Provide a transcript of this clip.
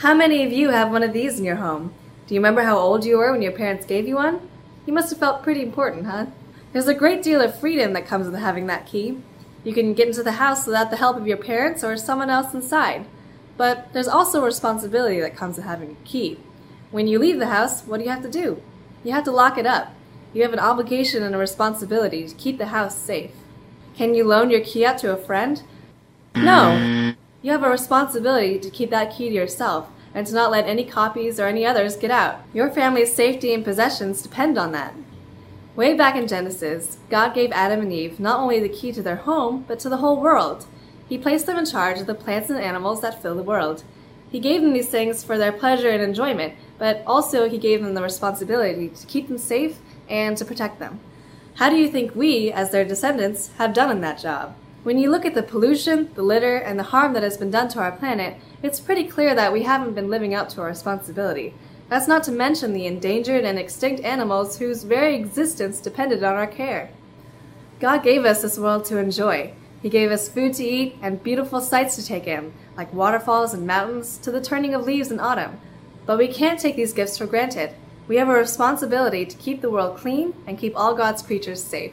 How many of you have one of these in your home? Do you remember how old you were when your parents gave you one? You must have felt pretty important, huh? There's a great deal of freedom that comes with having that key. You can get into the house without the help of your parents or someone else inside. But there's also a responsibility that comes with having a key. When you leave the house, what do you have to do? You have to lock it up. You have an obligation and a responsibility to keep the house safe. Can you loan your key out to a friend? No. You have a responsibility to keep that key to yourself and to not let any copies or any others get out. Your family's safety and possessions depend on that. Way back in Genesis, God gave Adam and Eve not only the key to their home, but to the whole world. He placed them in charge of the plants and animals that fill the world. He gave them these things for their pleasure and enjoyment, but also He gave them the responsibility to keep them safe and to protect them. How do you think we, as their descendants, have done in that job? When you look at the pollution, the litter, and the harm that has been done to our planet, it's pretty clear that we haven't been living up to our responsibility. That's not to mention the endangered and extinct animals whose very existence depended on our care. God gave us this world to enjoy. He gave us food to eat and beautiful sights to take in, like waterfalls and mountains, to the turning of leaves in autumn. But we can't take these gifts for granted. We have a responsibility to keep the world clean and keep all God's creatures safe.